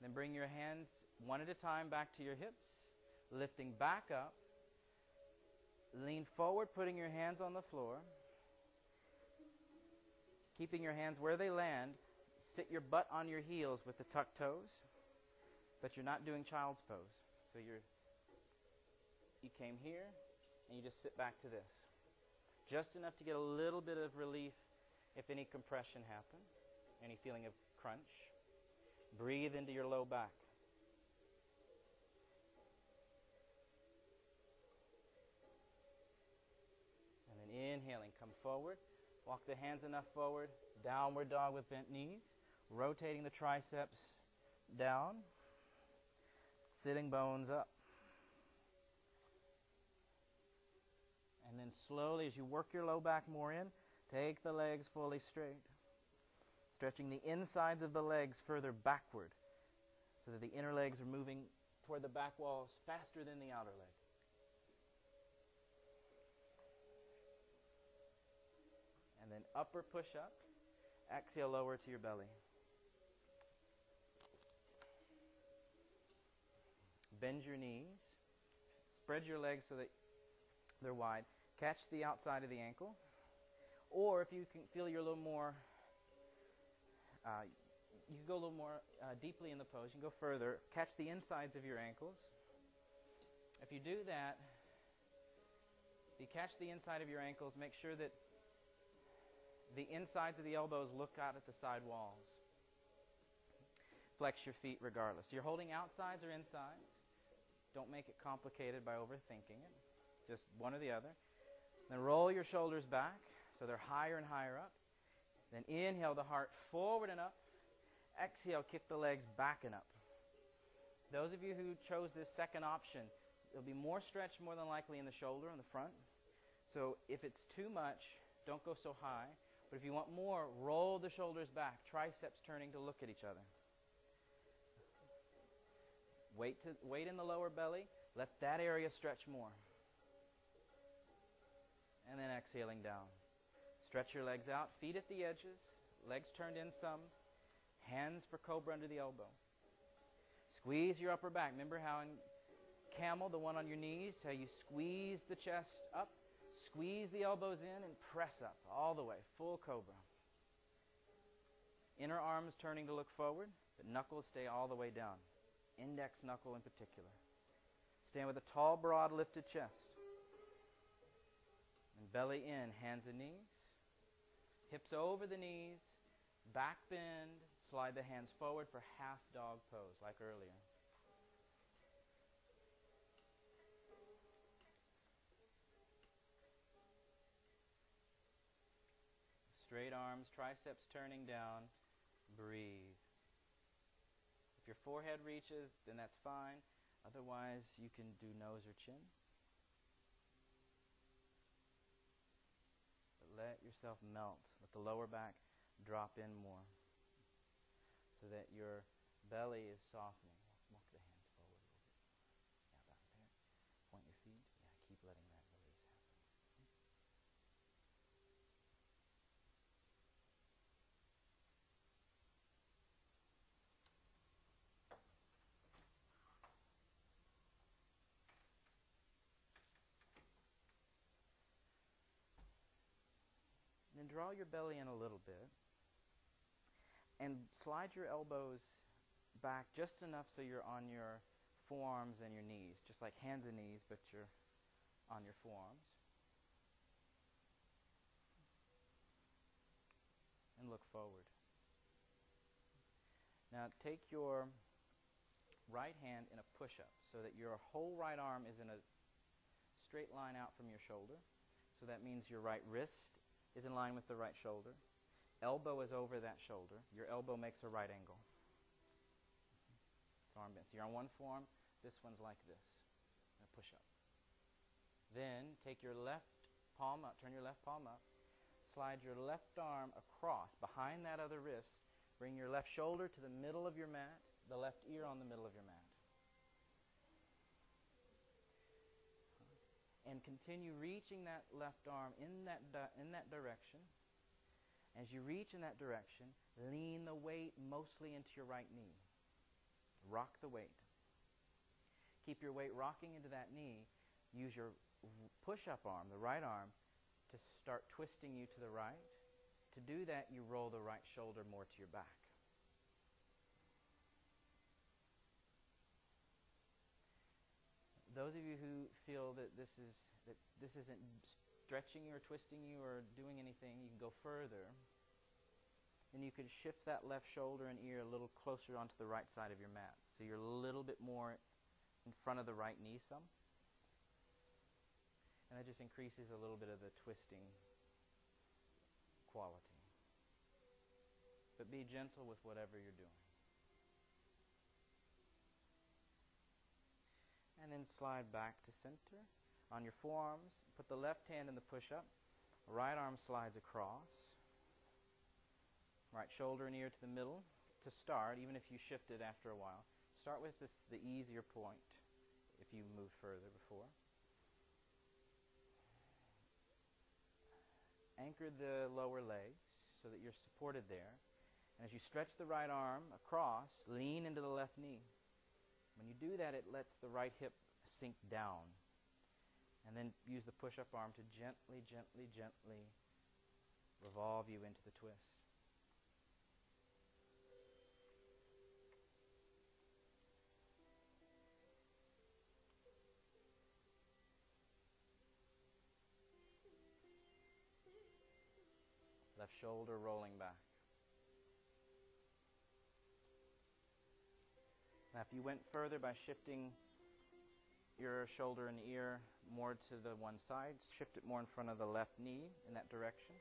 Then bring your hands one at a time back to your hips, lifting back up. Lean forward, putting your hands on the floor. Keeping your hands where they land. Sit your butt on your heels with the tucked toes, but you're not doing child's pose. So you're you came here and you just sit back to this. Just enough to get a little bit of relief if any compression happened, any feeling of crunch. Breathe into your low back. And then inhaling, come forward. Walk the hands enough forward. Downward dog with bent knees. Rotating the triceps down. Sitting bones up. And then slowly, as you work your low back more in, take the legs fully straight. Stretching the insides of the legs further backward so that the inner legs are moving toward the back walls faster than the outer leg. And then upper push up. Exhale, lower to your belly. Bend your knees. Spread your legs so that they're wide. Catch the outside of the ankle. Or if you can feel you're a little more, uh, you can go a little more uh, deeply in the pose. You can go further. Catch the insides of your ankles. If you do that, if you catch the inside of your ankles, make sure that the insides of the elbows look out at the side walls. Flex your feet regardless. You're holding outsides or insides. Don't make it complicated by overthinking it. Just one or the other. Then roll your shoulders back so they're higher and higher up. Then inhale the heart forward and up. Exhale, kick the legs back and up. Those of you who chose this second option, there'll be more stretch more than likely in the shoulder on the front. So if it's too much, don't go so high. But if you want more, roll the shoulders back, triceps turning to look at each other. Weight, to, weight in the lower belly. Let that area stretch more and then exhaling down. Stretch your legs out, feet at the edges, legs turned in some, hands for cobra under the elbow. Squeeze your upper back. Remember how in camel, the one on your knees, how you squeeze the chest up, squeeze the elbows in, and press up all the way, full cobra. Inner arms turning to look forward, but knuckles stay all the way down. Index knuckle in particular. Stand with a tall, broad, lifted chest. And belly in, hands and knees. Hips over the knees, back bend, slide the hands forward for half dog pose, like earlier. Straight arms, triceps turning down. Breathe. If your forehead reaches, then that's fine. Otherwise, you can do nose or chin. Let yourself melt. Let the lower back drop in more so that your belly is softening. Walk the hands forward a little bit. Yeah, back there. Point your feet. Yeah, keep letting that release happen. Then draw your belly in a little bit and slide your elbows back just enough so you're on your forearms and your knees, just like hands and knees, but you're on your forearms. And look forward. Now take your right hand in a push up so that your whole right arm is in a straight line out from your shoulder. So that means your right wrist is in line with the right shoulder. Elbow is over that shoulder. Your elbow makes a right angle. It's arm bent. So you're on one forearm. This one's like this. A push up. Then take your left palm up, turn your left palm up, slide your left arm across behind that other wrist. Bring your left shoulder to the middle of your mat, the left ear on the middle of your mat. And continue reaching that left arm in that, di- in that direction. As you reach in that direction, lean the weight mostly into your right knee. Rock the weight. Keep your weight rocking into that knee. Use your push up arm, the right arm, to start twisting you to the right. To do that, you roll the right shoulder more to your back. Those of you who feel that this is that this isn't stretching you or twisting you or doing anything, you can go further. And you can shift that left shoulder and ear a little closer onto the right side of your mat. So you're a little bit more in front of the right knee some. And that just increases a little bit of the twisting quality. But be gentle with whatever you're doing. And then slide back to center. On your forearms, put the left hand in the push up. Right arm slides across. Right shoulder and ear to the middle to start, even if you shift it after a while. Start with this, the easier point if you moved further before. Anchor the lower legs so that you're supported there. And as you stretch the right arm across, lean into the left knee. When you do that, it lets the right hip sink down. And then use the push up arm to gently, gently, gently revolve you into the twist. Left shoulder rolling back. If you went further by shifting your shoulder and ear more to the one side, shift it more in front of the left knee in that direction.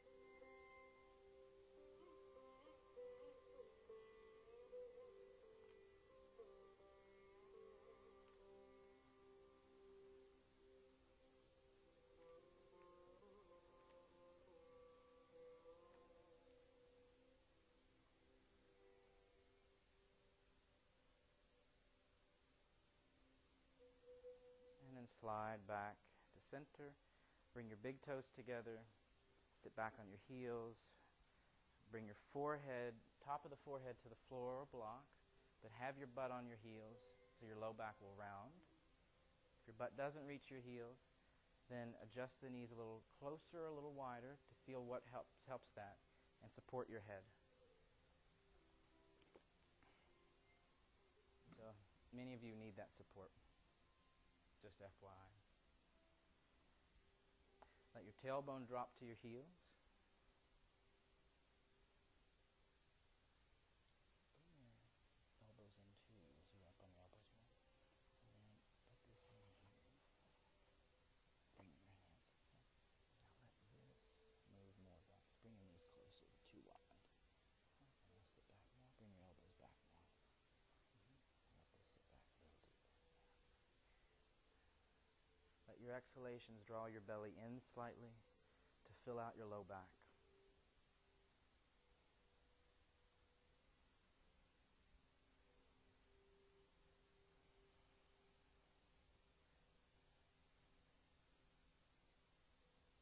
And slide back to center. Bring your big toes together. Sit back on your heels. Bring your forehead, top of the forehead to the floor or block, but have your butt on your heels so your low back will round. If your butt doesn't reach your heels, then adjust the knees a little closer, a little wider to feel what helps helps that and support your head. So many of you need that support. Just FYI. Let your tailbone drop to your heels. Bring your elbows in too as you're up on your elbows more. And then put this in here. Bring your hands. Now let this move more back. Just bring your knees closer, too wide. And now sit back more. Bring your elbows back more. Mhm. And let this sit back a little deeper. Let exhalations draw your belly in slightly to fill out your low back.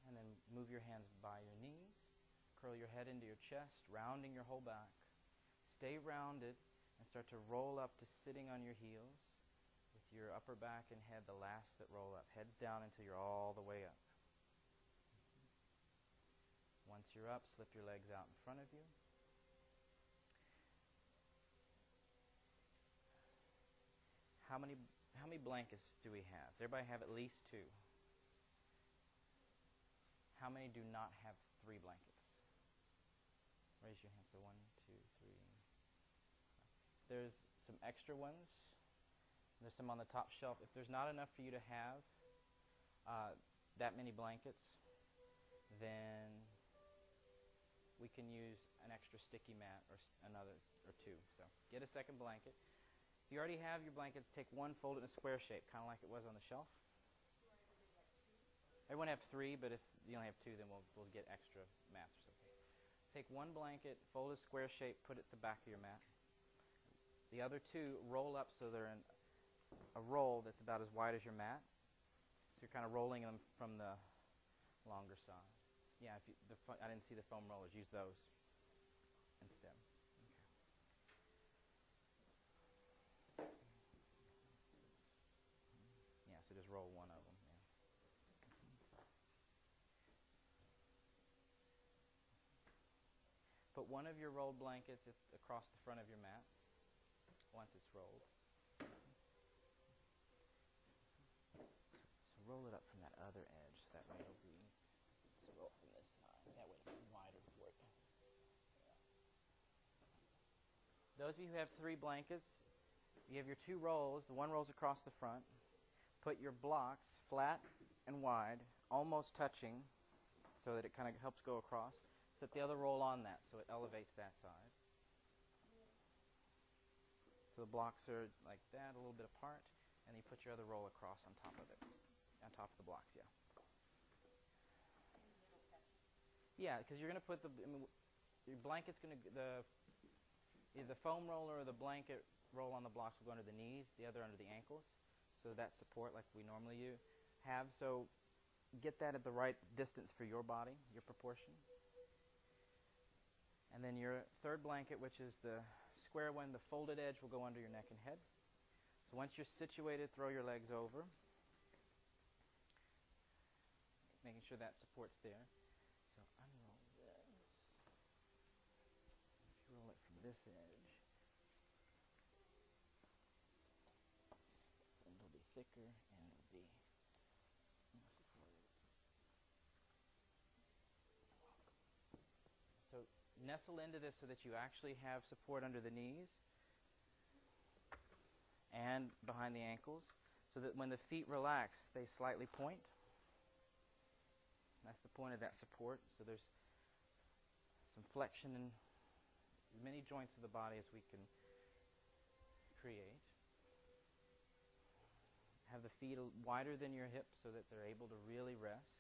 And then move your hands by your knees. Curl your head into your chest, rounding your whole back. Stay rounded and start to roll up to sitting on your heels your upper back and head the last that roll up. Heads down until you're all the way up. Once you're up, slip your legs out in front of you. How many how many blankets do we have? Does everybody have at least two? How many do not have three blankets? Raise your hands. So one, two, three. There's some extra ones. There's some on the top shelf. If there's not enough for you to have uh, that many blankets, then we can use an extra sticky mat or another or two. So get a second blanket. If you already have your blankets, take one, fold it in a square shape, kind of like it was on the shelf. Everyone have three, but if you only have two, then we'll, we'll get extra mats or something. Take one blanket, fold a square shape, put it at the back of your mat. The other two roll up so they're in a roll that's about as wide as your mat. So you're kind of rolling them from the longer side. Yeah, if you, the I didn't see the foam rollers. Use those instead. Yeah, so just roll one of them. Yeah. Put one of your rolled blankets across the front of your mat once it's rolled. So, so roll it up from that other edge so that way it'll be. Roll from this side. That way it'll be wider for. Those of you who have three blankets, you have your two rolls. The one rolls across the front. Put your blocks flat and wide, almost touching, so that it kind of helps go across. Set the other roll on that so it elevates that side. So the blocks are like that, a little bit apart, and you put your other roll across on top of it, on top of the blocks. Yeah. Yeah, because you're going to put the I mean, your blanket's going to the either the foam roller or the blanket roll on the blocks will go under the knees, the other under the ankles, so that support like we normally you have. So get that at the right distance for your body, your proportion. And then your third blanket, which is the square one, the folded edge will go under your neck and head. So once you're situated, throw your legs over, making sure that support's there. So unroll this. If you roll it from this edge, it'll be thicker and it'll be more supported. So nestle into this so that you actually have support under the knees and behind the ankles so that when the feet relax, they slightly point. That's the point of that support. So there's some flexion in many joints of the body as we can create. Have the feet wider than your hips so that they're able to really rest.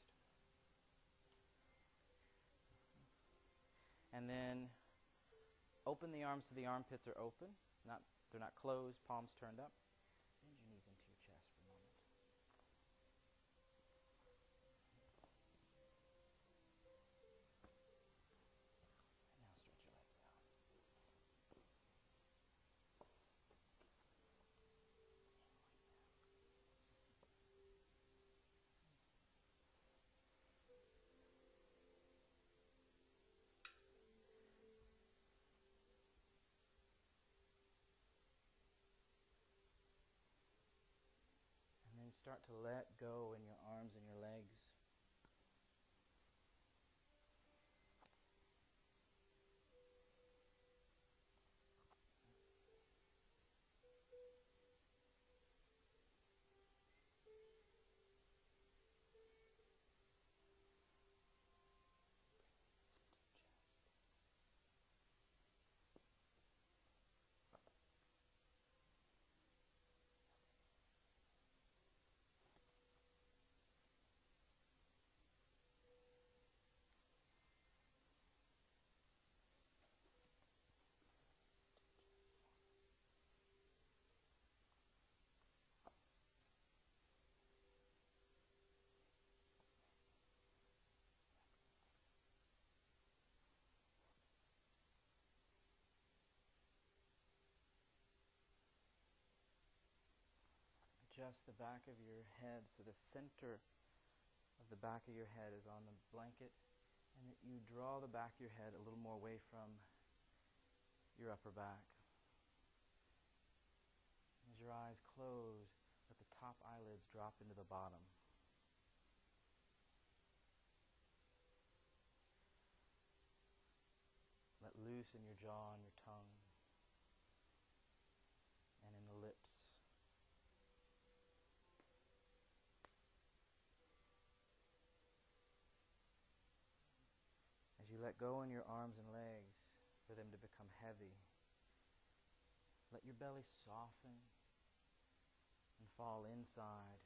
And then open the arms so the armpits are open, not they're not closed, palms turned up. Bend your knees into your chest for a moment. And now stretch your legs out. And then start to let go in your arms and your legs. Adjust the back of your head so the center of the back of your head is on the blanket And that you draw the back of your head a little more away from your upper back. As your eyes close, let the top eyelids drop into the bottom. Let loose in your jaw and your tongue and in the lips. As you let go in your arms and legs for them to become heavy, let your belly soften and fall inside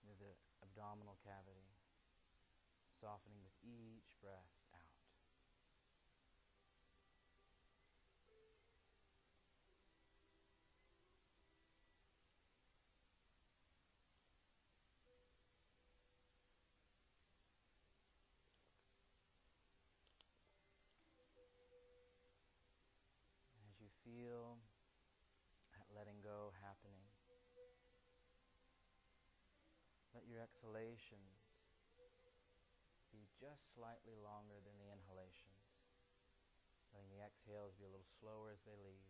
into the abdominal cavity, softening with each breath out. As you feel that letting go happening, let your exhalations be just slightly longer than the inhalations, letting the exhales be a little slower as they leave.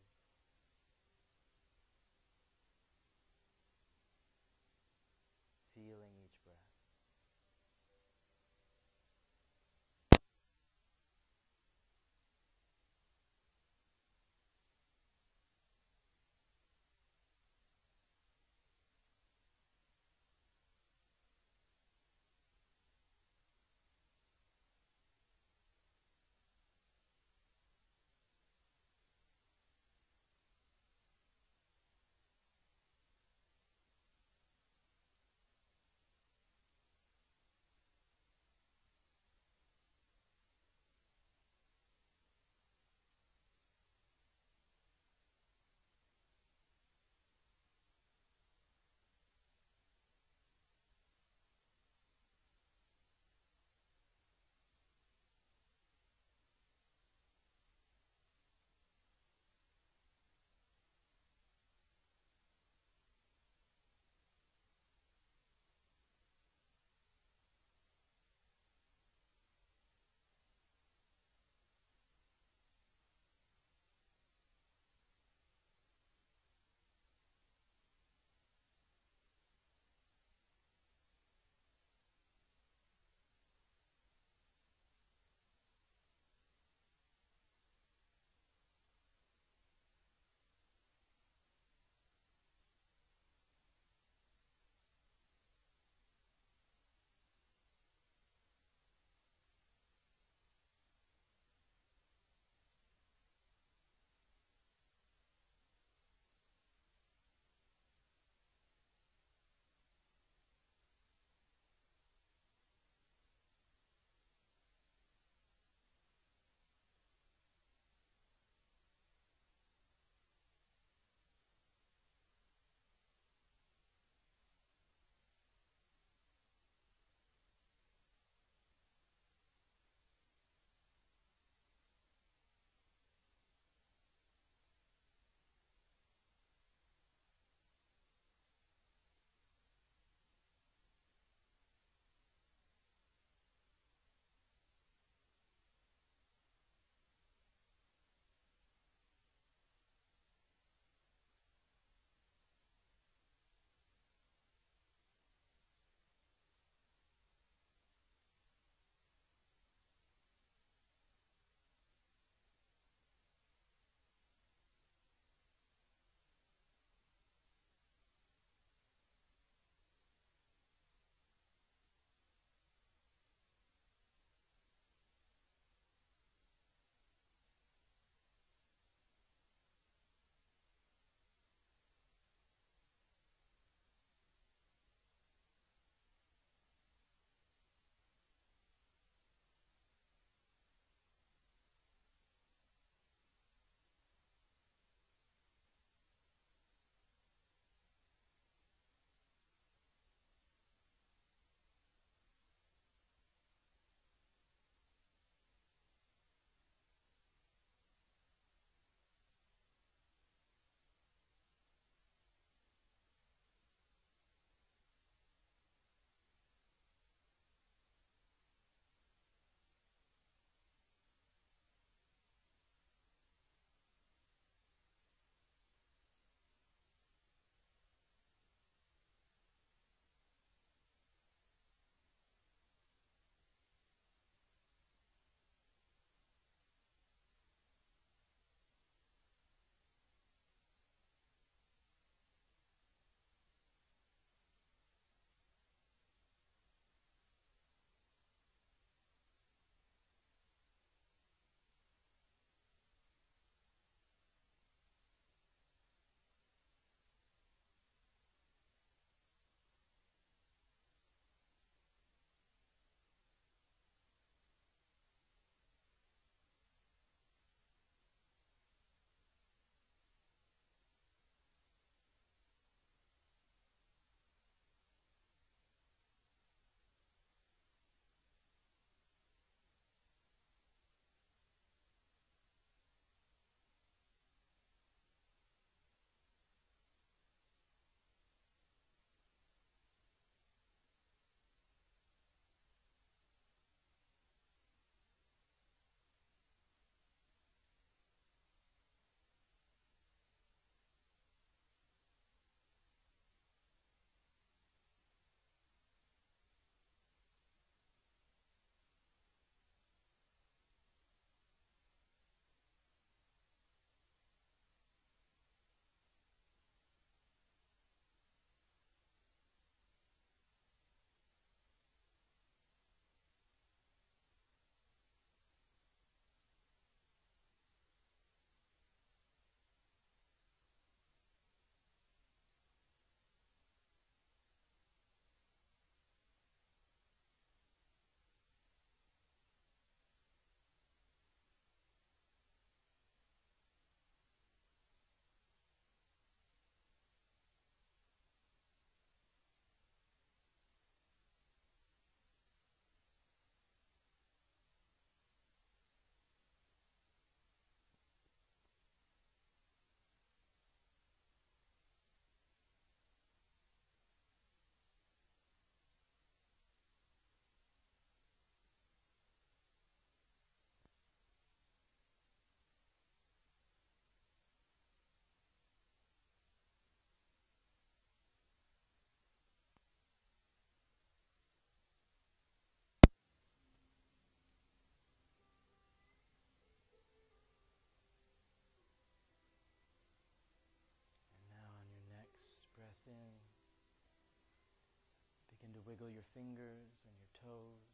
Wiggle your fingers and your toes.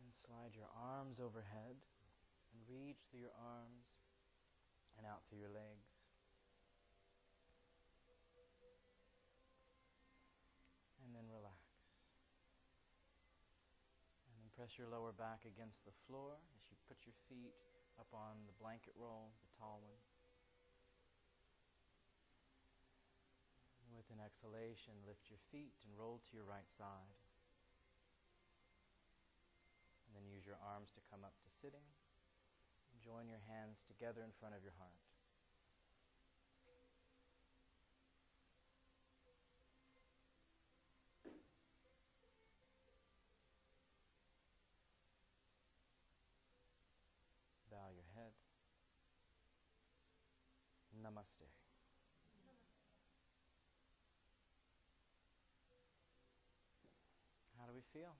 And slide your arms overhead and reach through your arms and out through your legs. And then relax. And then press your lower back against the floor as you put your feet up on the blanket roll, the tall one. With an exhalation, lift your feet and roll to your right side. And then use your arms to come up to sitting. Join your hands together in front of your heart. Bow your head. Namaste. How do we feel?